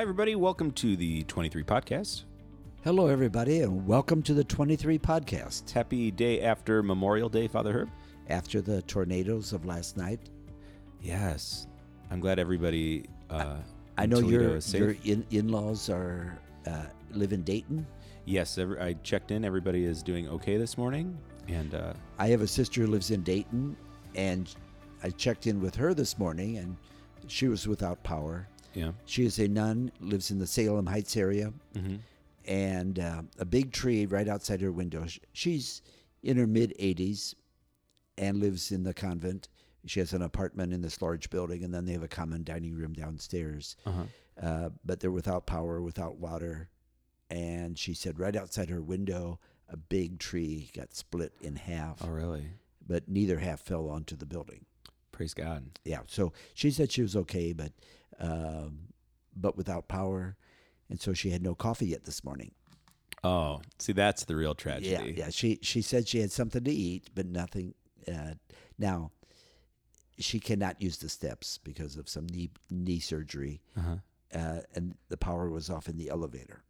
Hi, everybody. Welcome to the 23 podcast. Hello, everybody, and welcome to the 23 podcast. Happy day after Memorial Day, Father Herb. After the tornadoes of last night, Yes. I'm glad everybody. Uh, I in know your your in in laws are uh, live in Dayton. Yes, every, I checked in. Everybody is doing okay this morning. And uh, I have a sister who lives in Dayton, and I checked in with her this morning, and she was without power. Yeah. She is a nun, lives in the Salem Heights area, hmm and uh, a big tree right outside her window. She's in her mid 80s and lives in the convent. She has an apartment in this large building, and then they have a common dining room downstairs. Uh-huh. Uh, but they're without power, without water. And she said right outside her window, a big tree got split in half, Oh, really? but neither half fell onto the building. Praise God. Yeah, so she said she was okay, but um, but without power, and so she had no coffee yet this morning. Oh, see, that's the real tragedy. Yeah, yeah. She she said she had something to eat, but nothing. Uh, now, she cannot use the steps because of some knee knee surgery, Uh-huh. uh, and the power was off in the elevator,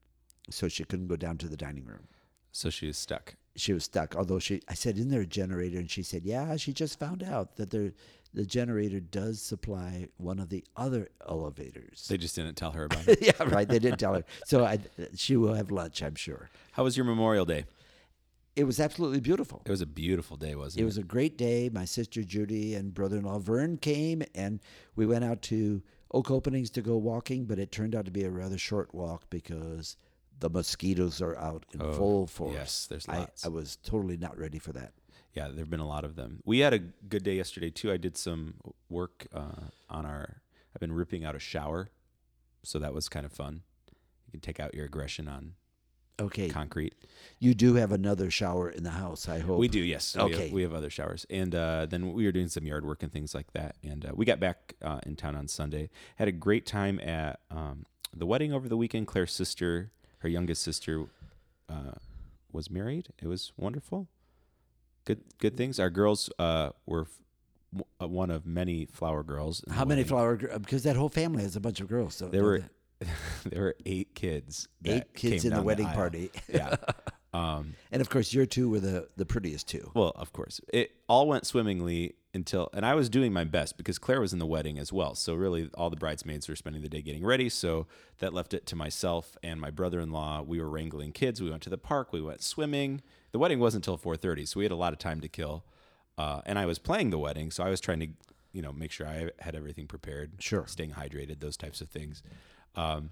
so she couldn't go down to the dining room. So she was stuck. She was stuck. Although she, I said, "Isn't there a generator?" And she said, "Yeah." She just found out that there, the generator does supply one of the other elevators. They just didn't tell her about it. yeah, right. They didn't tell her, so I, she will have lunch, I'm sure. How was your Memorial Day? It was absolutely beautiful. It was a beautiful day, wasn't it? It was a great day. My sister Judy and brother-in-law Vern came, and we went out to Oak Openings to go walking. But it turned out to be a rather short walk because the mosquitoes are out in Oh, full force. yes, there's I, lots. I was totally not ready for that. Yeah, there have been a lot of them. We had a good day yesterday too. I did some work uh, on our. I've been ripping out a shower, so that was kind of fun. You can take out your aggression on Okay, concrete. you do have another shower in the house. I hope We do, yes. We have- Okay. we have, other showers, and uh, then we were doing some yard work and things like that. And uh, we got back uh, in town on Sunday. Had a great time at um, the wedding over the weekend. Claire's sister, her youngest sister, uh, was married. It was wonderful. Good, good things. Our girls uh, were f- uh, one of many flower girls. How many wedding. flower? gr- Because that whole family has a bunch of girls. So There were there were eight kids. that eight kids came in the down wedding aisle. party, Yeah. Um, and of course your two were the the prettiest two. Well, of course. It all went swimmingly until, and I was doing my best because Claire was in the wedding as well. So, really, all the bridesmaids were spending the day getting ready. So, that left it to myself and my brother in law. We were wrangling kids. We went to the park. We went swimming. The wedding wasn't until 4.30, so we had a lot of time to kill. Uh, and I was playing the wedding, so I was trying to, you know, make sure I had everything prepared. Sure. Staying hydrated, those types of things. Um,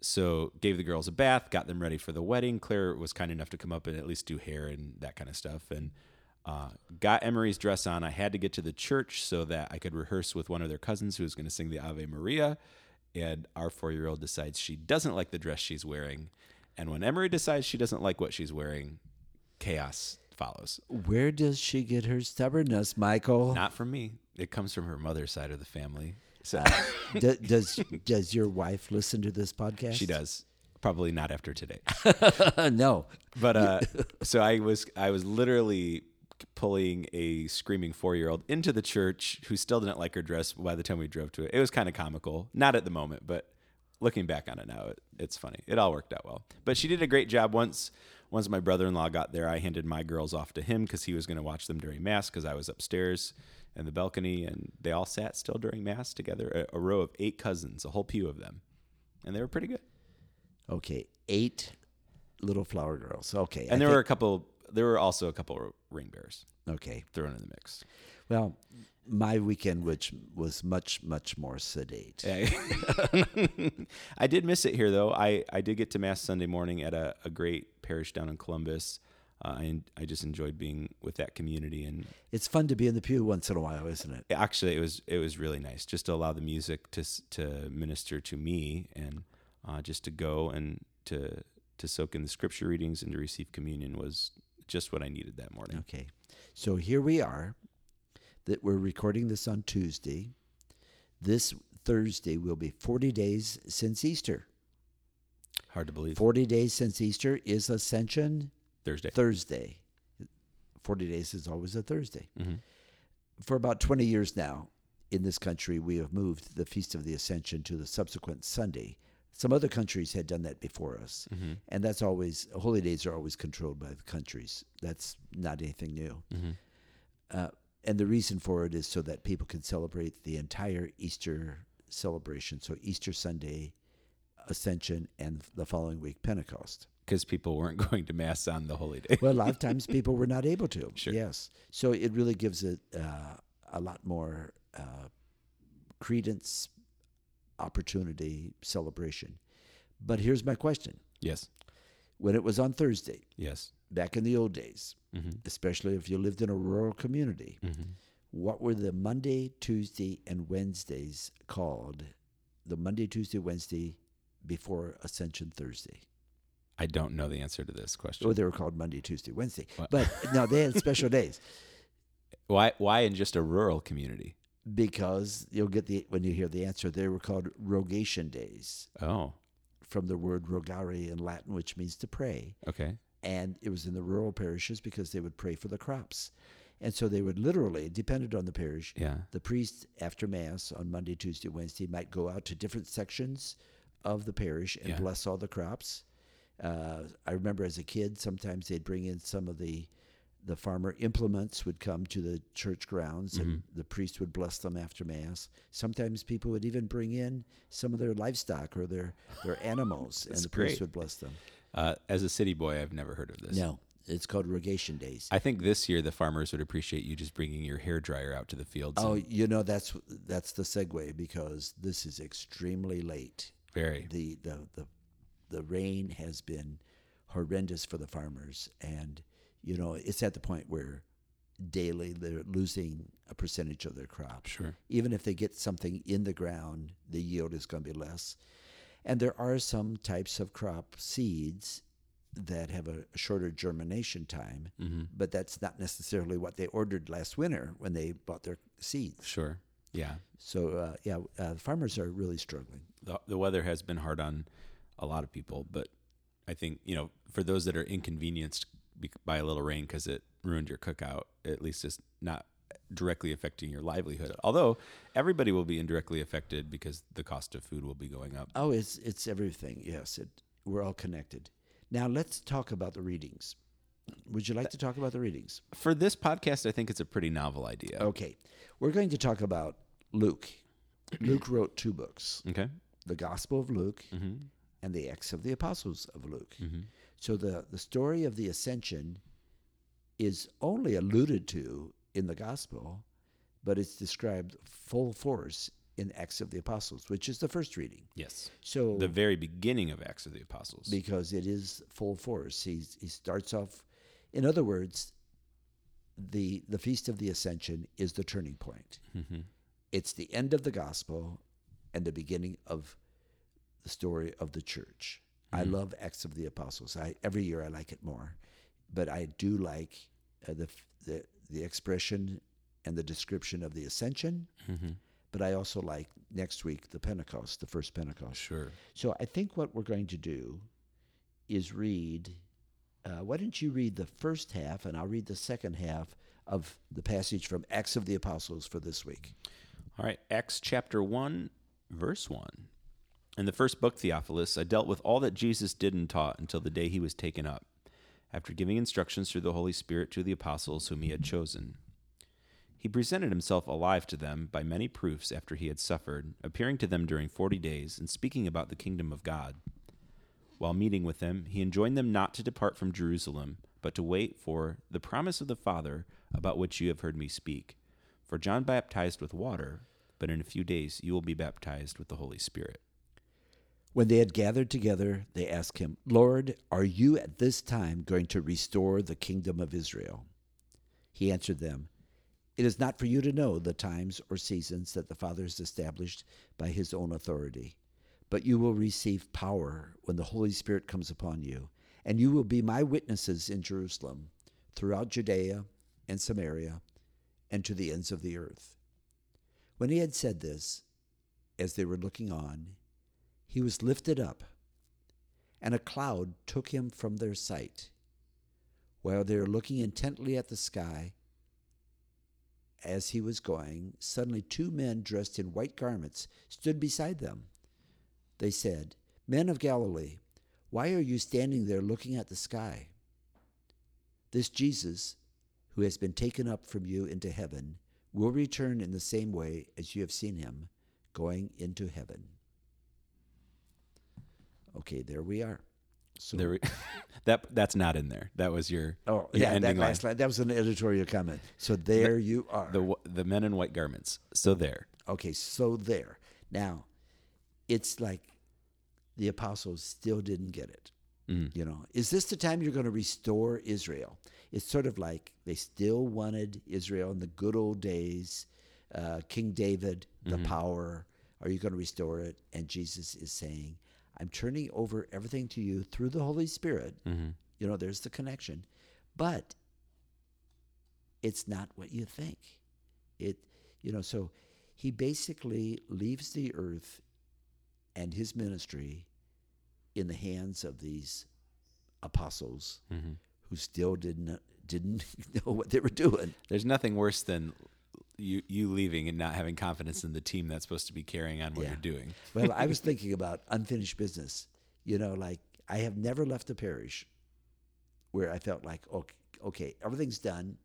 so gave the girls a bath, got them ready for the wedding. Claire was kind enough to come up and at least do hair and that kind of stuff, and uh, got Emery's dress on. I had to get to the church so that I could rehearse with one of their cousins who was going to sing the Ave Maria. And our four-year-old decides she doesn't like the dress she's wearing, and when Emery decides she doesn't like what she's wearing, chaos follows. Where does she get her stubbornness, Michael? Not from me. It comes from her mother's side of the family. So Do- does does your wife listen to this podcast? she does. Probably not after today. no. But uh, so I was I was literally pulling a screaming four year old into the church who still didn't like her dress by the time we drove to it. It was kind of comical, not at the moment, but looking back on it now, it, it's funny. It all worked out well. But she did a great job. Once once my brother in law got there, I handed my girls off to him because he was going to watch them during mass because I was upstairs in the balcony, and they all sat still during mass together, a, a row of eight cousins, a whole pew of them, and they were pretty good. Okay, eight little flower girls. Okay, I And there were a couple. There were also a couple ring bears okay. thrown in the mix. Well, my weekend, which was much much more sedate. I did miss it here though. I, I did get to mass Sunday morning at a, a great parish down in Columbus. Uh, and I just enjoyed being with that community and It's fun to be in the pew once in a while, isn't it? actually it was it was really nice just to allow the music to to minister to me and uh, just to go and to to soak in the scripture readings and to receive communion was just what I needed that morning. Okay, so here we are. That we're recording this on Tuesday. This Thursday will be 40 days since Easter. Hard to believe. 40 days since Easter is Ascension Thursday. Thursday. 40 days is always a Thursday. Mhm. For about 20 years now, in this country, we have moved the Feast of the Ascension to the subsequent Sunday Some other countries had done that before us, and that's always holy days are always controlled by the countries. That's not anything new. Uh, and the reason for it is so that people can celebrate the entire Easter celebration. So Easter Sunday, Ascension, and the following week Pentecost. Because people weren't going to mass on the holy day. Well, a lot of times people were not able to. Sure. Yes. So it really gives it uh, a lot more uh, credence, opportunity, celebration. But here's my question: yes. When it was on Thursday, Yes. back in the old days, Mm-hmm. especially if you lived in a rural community, Mm-hmm. what were the Monday, Tuesday, and Wednesdays called? The Monday, Tuesday, Wednesday before Ascension Thursday. I don't know the answer to this question. Or they were called Monday, Tuesday, Wednesday. What? But no, they had special days Why? Why in just a rural community? because you'll get the when you hear the answer. They were called rogation days Oh, from the word rogare in Latin, which means to pray. okay. and it was in the rural parishes because they would pray for the crops. And so they would literally, depended on the parish, Yeah. the priest after Mass on Monday, Tuesday, Wednesday might go out to different sections of the parish and Yeah. bless all the crops. Uh, I remember as a kid, sometimes they'd bring in some of the the farmer implements would come to the church grounds and Mm-hmm. the priest would bless them after mass. Sometimes people would even bring in some of their livestock or their their animals and the priest would bless them. Uh, as a city boy, I've never heard of this. No, it's called rogation days. I think this year the farmers would appreciate you just bringing your hair dryer out to the fields. Oh, and- you know that's that's the segue because this is extremely late. very. The the the the rain has been horrendous for the farmers, and you know it's at the point where daily they're losing a percentage of their crop. Sure. Even if they get something in the ground, the yield is going to be less. And there are some types of crop seeds that have a shorter germination time, Mm-hmm. but that's not necessarily what they ordered last winter when they bought their seeds. Sure. Yeah. So uh, yeah, uh, farmers are really struggling. The, the weather has been hard on a lot of people, but I think, you know, for those that are inconvenienced by a little rain because it ruined your cookout, at least it's not directly affecting your livelihood. Although everybody will be indirectly affected because the cost of food will be going up. Oh, it's it's everything. Yes, it, we're all connected. Now let's talk about the readings. Would you like to talk about the readings? For this podcast, I think it's a pretty novel idea. Okay, we're going to talk about Luke. Luke wrote two books: Okay. the Gospel of Luke Mm-hmm. and the Acts of the Apostles of Luke. Mm-hmm. So the the story of the ascension is only alluded to in the Gospel, but it's described full force in Acts of the Apostles, which is the first reading. Yes. So The very beginning of Acts of the Apostles. because it is full force. He's, he starts off, in other words, the the feast of the Ascension is the turning point. mm-hmm. It's the end of the gospel and the beginning of the story of the church. I Mhm. love Acts of the Apostles. I every year I like it more, but I do like uh, the the the expression and the description of the Ascension. Mm-hmm. But I also like next week the Pentecost, the first Pentecost. Sure. So I think what we're going to do is read. Uh, why don't you read the first half, and I'll read the second half of the passage from Acts of the Apostles for this week. All right, Acts chapter 1, verse 1. In the first book, Theophilus, I dealt with all that Jesus did and taught until the day he was taken up, after giving instructions through the Holy Spirit to the apostles whom he had chosen. He presented himself alive to them by many proofs after he had suffered, appearing to them during forty days and speaking about the kingdom of God. While meeting with them, he enjoined them not to depart from Jerusalem, but to wait for the promise of the Father about which you have heard me speak. For John baptized with water, but in a few days you will be baptized with the Holy Spirit. When they had gathered together, they asked him, Lord, are you at this time going to restore the kingdom of Israel? He answered them, It is not for you to know the times or seasons that the Father has established by his own authority, but you will receive power when the Holy Spirit comes upon you, and you will be my witnesses in Jerusalem, throughout Judea and Samaria, and to the ends of the earth. When he had said this, as they were looking on, he was lifted up, and a cloud took him from their sight. While they were looking intently at the sky, as he was going, suddenly two men dressed in white garments stood beside them. They said, Men of Galilee, why are you standing there looking at the sky? This Jesus, who has been taken up from you into heaven, will return in the same way as you have seen him going into heaven. Okay, there we are. So, There, we- that that's not in there. That was your oh, your yeah, that ending line. last line. That was an editorial comment. So there you are. The the men in white garments. So there. Okay, so there. Now, it's like the apostles still didn't get it. Mhm. You know, is this the time you're going to restore Israel? It's sort of like they still wanted Israel in the good old days, uh, King David, the power. Are you going to restore it? And Jesus is saying, I'm turning over everything to you through the Holy Spirit. Mm-hmm. You know, there's the connection. But it's not what you think. It, you know, so he basically leaves the earth and his ministry in the hands of these apostles mm-hmm. who still didn't didn't know what they were doing. There's nothing worse than you you leaving and not having confidence in the team that's supposed to be carrying on what Yeah. you're doing. Well, I was thinking about unfinished business. You know, like I have never left a parish where I felt like, okay, okay everything's done.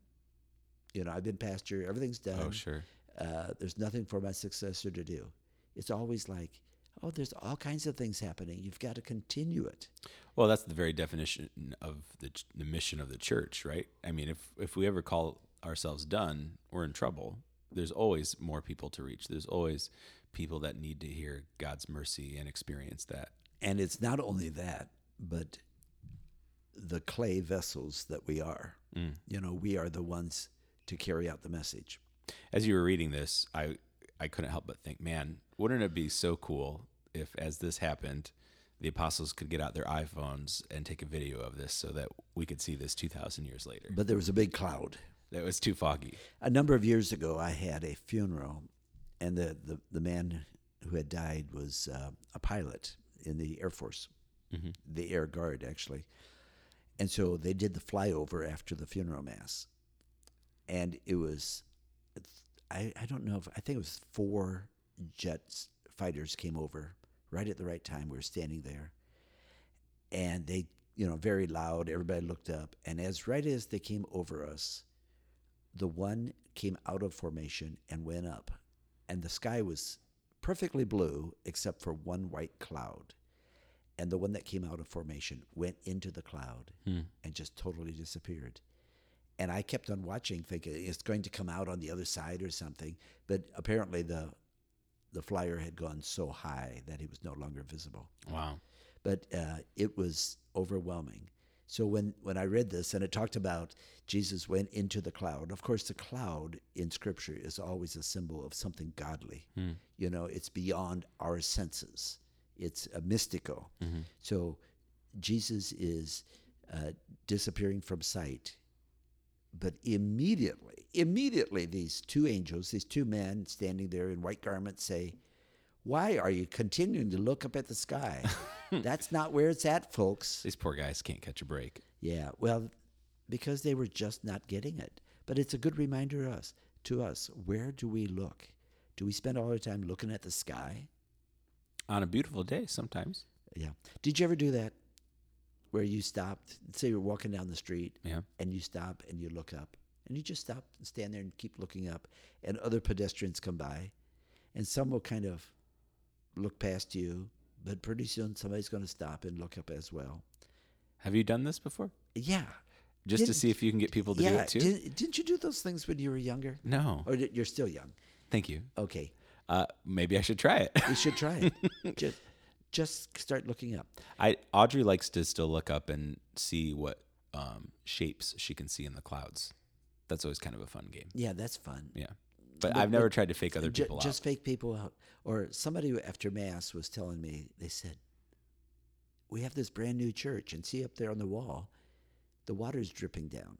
You know, I've been pastor, everything's done. Oh, sure. Uh, there's nothing for my successor to do. It's always like, oh, there's all kinds of things happening. You've got to continue it. Well, that's the very definition of the the mission of the church, right? I mean, if if we ever call ourselves done, we're in trouble. There's always more people to reach. There's always people that need to hear God's mercy and experience that. And it's not only that, but the clay vessels that we are. Mm. You know, we are the ones to carry out the message. As you were reading this, I I couldn't help but think, man, wouldn't it be so cool if, as this happened, the apostles could get out their iPhones and take a video of this so that we could see this 2,000 years later? But there was a big cloud. That was too foggy. A number of years ago, I had a funeral, and the, the, the man who had died was uh, a pilot in the Air Force, the Air Guard, actually. And so they did the flyover after the funeral mass. And it was, I, I don't know if, I think it was four jets, fighters came over right at the right time. We were standing there. And they, you know, very loud, everybody looked up. And as right as they came over us, the one came out of formation and went up, and the sky was perfectly blue except for one white cloud. And the one that came out of formation went into the cloud and just totally disappeared. And I kept on watching, thinking it's going to come out on the other side or something. But apparently, the the flyer had gone so high that he was no longer visible Wow. but uh, it was overwhelming. So when, when I read this and it talked about Jesus went into the cloud, of course, the cloud in Scripture is always a symbol of something godly. You know, it's beyond our senses, it's a mystical. So Jesus is uh, disappearing from sight. But immediately, immediately, these two angels, these two men standing there in white garments say, Why are you continuing to look up at the sky? That's not where it's at, folks. These poor guys can't catch a break. Yeah, well, because they were just not getting it. But it's a good reminder to us, to us, where do we look? Do we spend all our time looking at the sky? On a beautiful day, sometimes. Yeah. Did you ever do that? Where you stopped, say you're walking down the street Yeah. and you stop and you look up and you just stop and stand there and keep looking up and other pedestrians come by and some will kind of look past you, but pretty soon somebody's going to stop and look up as well. Have you done this before? Yeah. Just to Didn't- see if you can get people to do it too? Did, didn't you do those things when you were younger? no. Or you're still young? Thank you. Okay. Uh, maybe I should try it. You should try it. just, just start looking up. I Audrey likes to still look up and see what um, shapes she can see in the clouds. That's always kind of a fun game. Yeah, that's fun. Yeah. But, But- I've never but tried to fake other people just out. Just fake people out. Or somebody after mass was telling me, they said, "We have this brand new church, and see up there on the wall, the water's dripping down."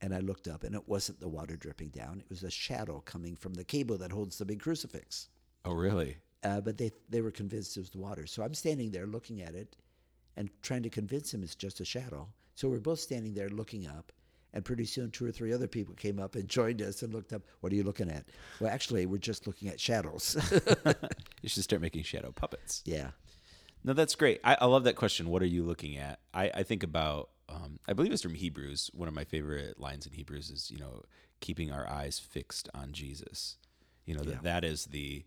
And I looked up, and it wasn't the water dripping down; it was a shadow coming from the cable that holds the big crucifix. Oh, really? Uh, but they they were convinced it was the water. So I'm standing there looking at it, and trying to convince him it's just a shadow. So we're both standing there looking up. And pretty soon, two or three other people came up and joined us and looked up. What are you looking at? Well, actually, we're just looking at shadows. You should start making shadow puppets. Yeah. No, that's great. I, I love that question. What are you looking at? I, I think about, um, I believe it's from Hebrews. One of my favorite lines in Hebrews is, you know, keeping our eyes fixed on Jesus. You know, Yeah. that that is the,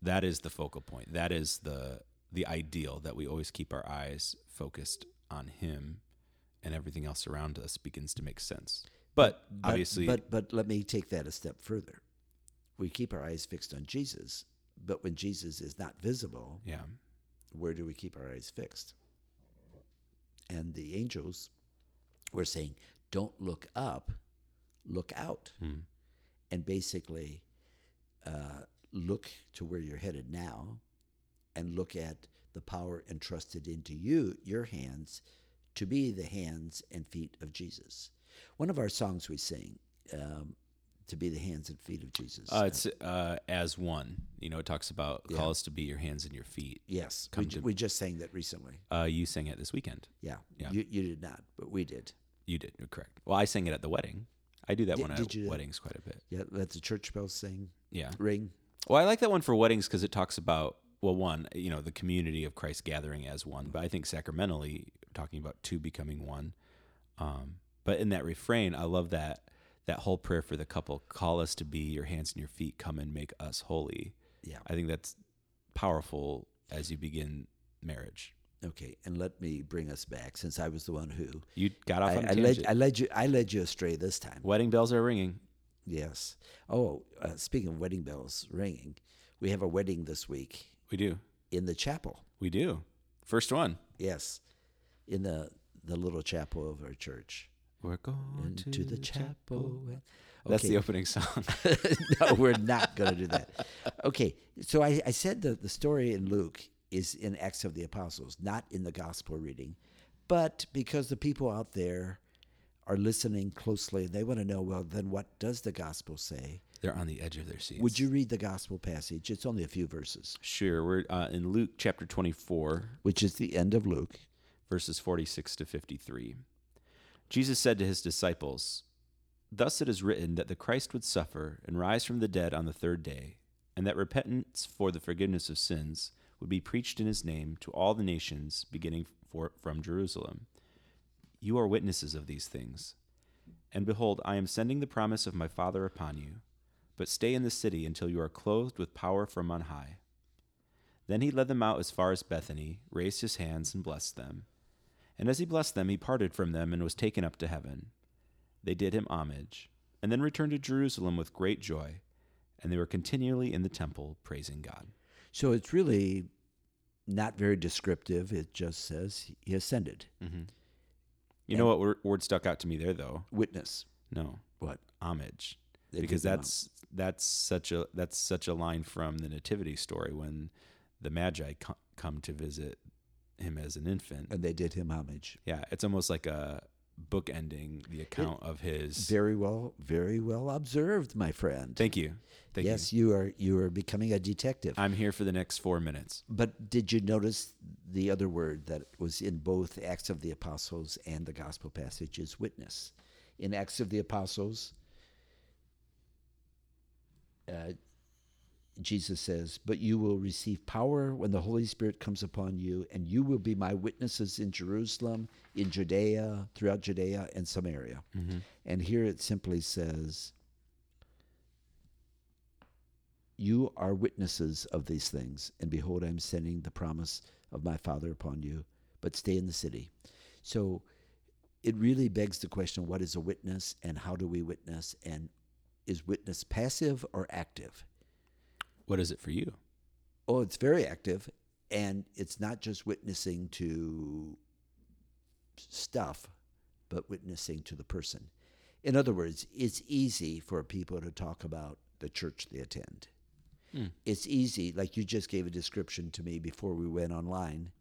that is the focal point. That is the, the ideal that we always keep our eyes focused on him and everything else around us begins to make sense. But, But- obviously, but but let me take that a step further. We keep our eyes fixed on Jesus, but when Jesus is not visible, yeah, where do we keep our eyes fixed? And the angels were saying, "Don't look up, look out," Hmm. and basically uh, look to where you're headed now, and look at the power entrusted into you, your hands, to be the hands and feet of Jesus. One of our songs we sing, um, to be the hands and feet of Jesus. uh, it's uh, as one. You know, it talks about Yeah. call us to be your hands and your feet. yes, we, to- we just sang that recently. Uh, you sang it this weekend. Yeah, Yeah. You, you did not, but we did. You did, you're correct. Well, I sang it at the wedding. I do that Did- one did at weddings quite a bit. Yeah, let the church bells sing, Yeah. ring. Well, I like that one for weddings because it talks about well, one, you know, the community of Christ gathering as one, but I think sacramentally talking about two becoming one. Um, but in that refrain, I love that that whole prayer for the couple: "Call us to be your hands and your feet. Come and make us holy." Yeah. I think that's powerful as you begin marriage. Okay, and let me bring us back since I was the one who You got off I, on I led. I led you I led you astray this time. Wedding bells are ringing. Yes. Oh, uh, speaking of wedding bells ringing, we have a wedding this week We do. in the chapel. We do. First one. Yes, in the the little chapel of our church. We're going Into the chapel. That's the opening song. no, we're not going to do that. Okay, so I, I said that the story in Luke is in Acts of the Apostles, not in the gospel reading. But because the people out there are listening closely, and they want to know, well, then what does the gospel say? They're on the edge of their seats. Would you read the gospel passage? It's only a few verses, Sure. We're uh, in Luke chapter 24, which is the end of Luke. Verses 46 to 53. Jesus said to his disciples, Thus it is written that the Christ would suffer and rise from the dead on the third day, and that repentance for the forgiveness of sins would be preached in his name to all the nations, beginning for, from Jerusalem. You are witnesses of these things. And behold, I am sending the promise of my Father upon you, but stay in the city until you are clothed with power from on high. Then he led them out as far as Bethany, raised his hands, and blessed them. And as he blessed them, he parted from them and was taken up to heaven. They did him homage, and then returned to Jerusalem with great joy, and they were continually in the temple praising God. So it's really not very descriptive. It just says he ascended. Mm-hmm. You know what word, stuck out to me there, though? Witness. No, What? homage, They because that's that's such a that's such a line from the Nativity story when the Magi co- come to visit him as an infant. And they did him homage. Yeah, it's almost like a book ending the account of his. Very well, very well observed, my friend. Thank you, thank yes, you. are you are becoming a detective. I'm here for the next four minutes. but did you notice the other word that was in both Acts of the Apostles and the Gospel passage is witness? In Acts of the Apostles, uh, Jesus says, But you will receive power when the Holy Spirit comes upon you, and you will be my witnesses in Jerusalem, in Judea, throughout Judea and Samaria. Mm-hmm. And here it simply says, You are witnesses of these things, and behold, I am sending the promise of my Father upon you, but stay in the city. So it really begs the question what is a witness, and how do we witness, and is witness passive or active? What is it for you? Oh, it's very active, and it's not just witnessing to stuff, but witnessing to the person. In other words, it's easy for people to talk about the church they attend. It's easy, like you just gave a description to me before we went online.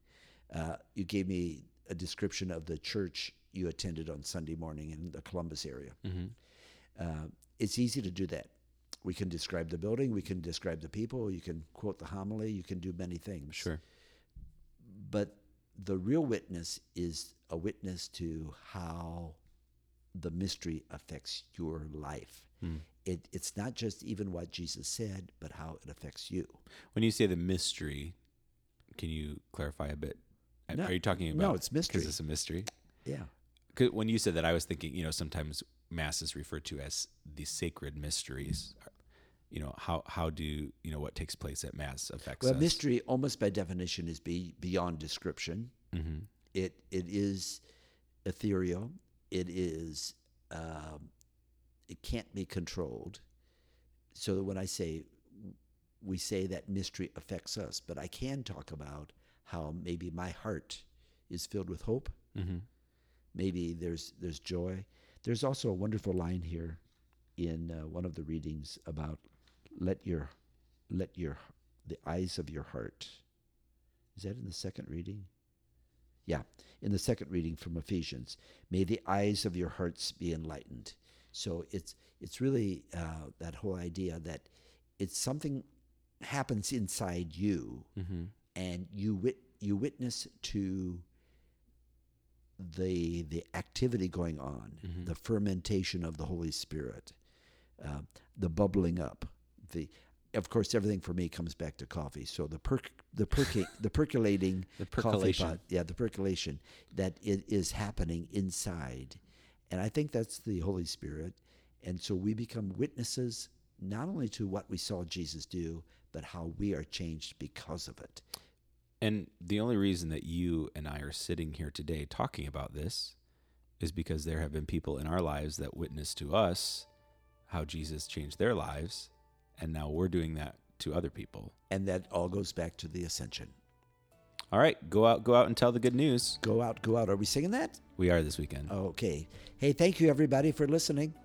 Uh, you gave me a description of the church you attended on Sunday morning in the Columbus area. Uh, it's easy to do that. We can describe the building, we can describe the people, you can quote the homily, you can do many things. Sure. But the real witness is a witness to how the mystery affects your life. Hmm. It, it's not just even what Jesus said, but how it affects you. When you say the mystery, Can you clarify a bit? No, Are you talking about? no, it's mystery. Because it's a mystery. Yeah. when you said that, I was thinking, you know, sometimes mass is referred to as the sacred mysteries. You know, how how do you know what takes place at mass affects us? Well, us? mystery, almost by definition, is be beyond description. hmm It it is ethereal. It is um, it can't be controlled. So that when I say we say that mystery affects us, but I can talk about how maybe my heart is filled with hope. hmm Maybe there's there's joy. There's also a wonderful line here in uh, one of the readings about let your let your the eyes of your heart. Is that in the second reading? Yeah, in the second reading from Ephesians, may the eyes of your hearts be enlightened. So it's it's really uh, that whole idea that it's something happens inside you, hmm and you wit you witness to the the activity going on, Mhm. the fermentation of the Holy Spirit, uh, the bubbling up. The of course everything for me comes back to coffee. So the perc the perca- the percolating The coffee percolation. pot, yeah, the percolation that it is happening inside, and I think that's the Holy Spirit. And so we become witnesses not only to what we saw Jesus do, but how we are changed because of it. And the only reason that you and I are sitting here today talking about this is because there have been people in our lives that witnessed to us how Jesus changed their lives, and now we're doing that to other people. And that all goes back to the ascension. All right, go out, go out and tell the good news. Go out, go out. Are we singing that? We are this weekend. Okay. Hey, thank you everybody for listening.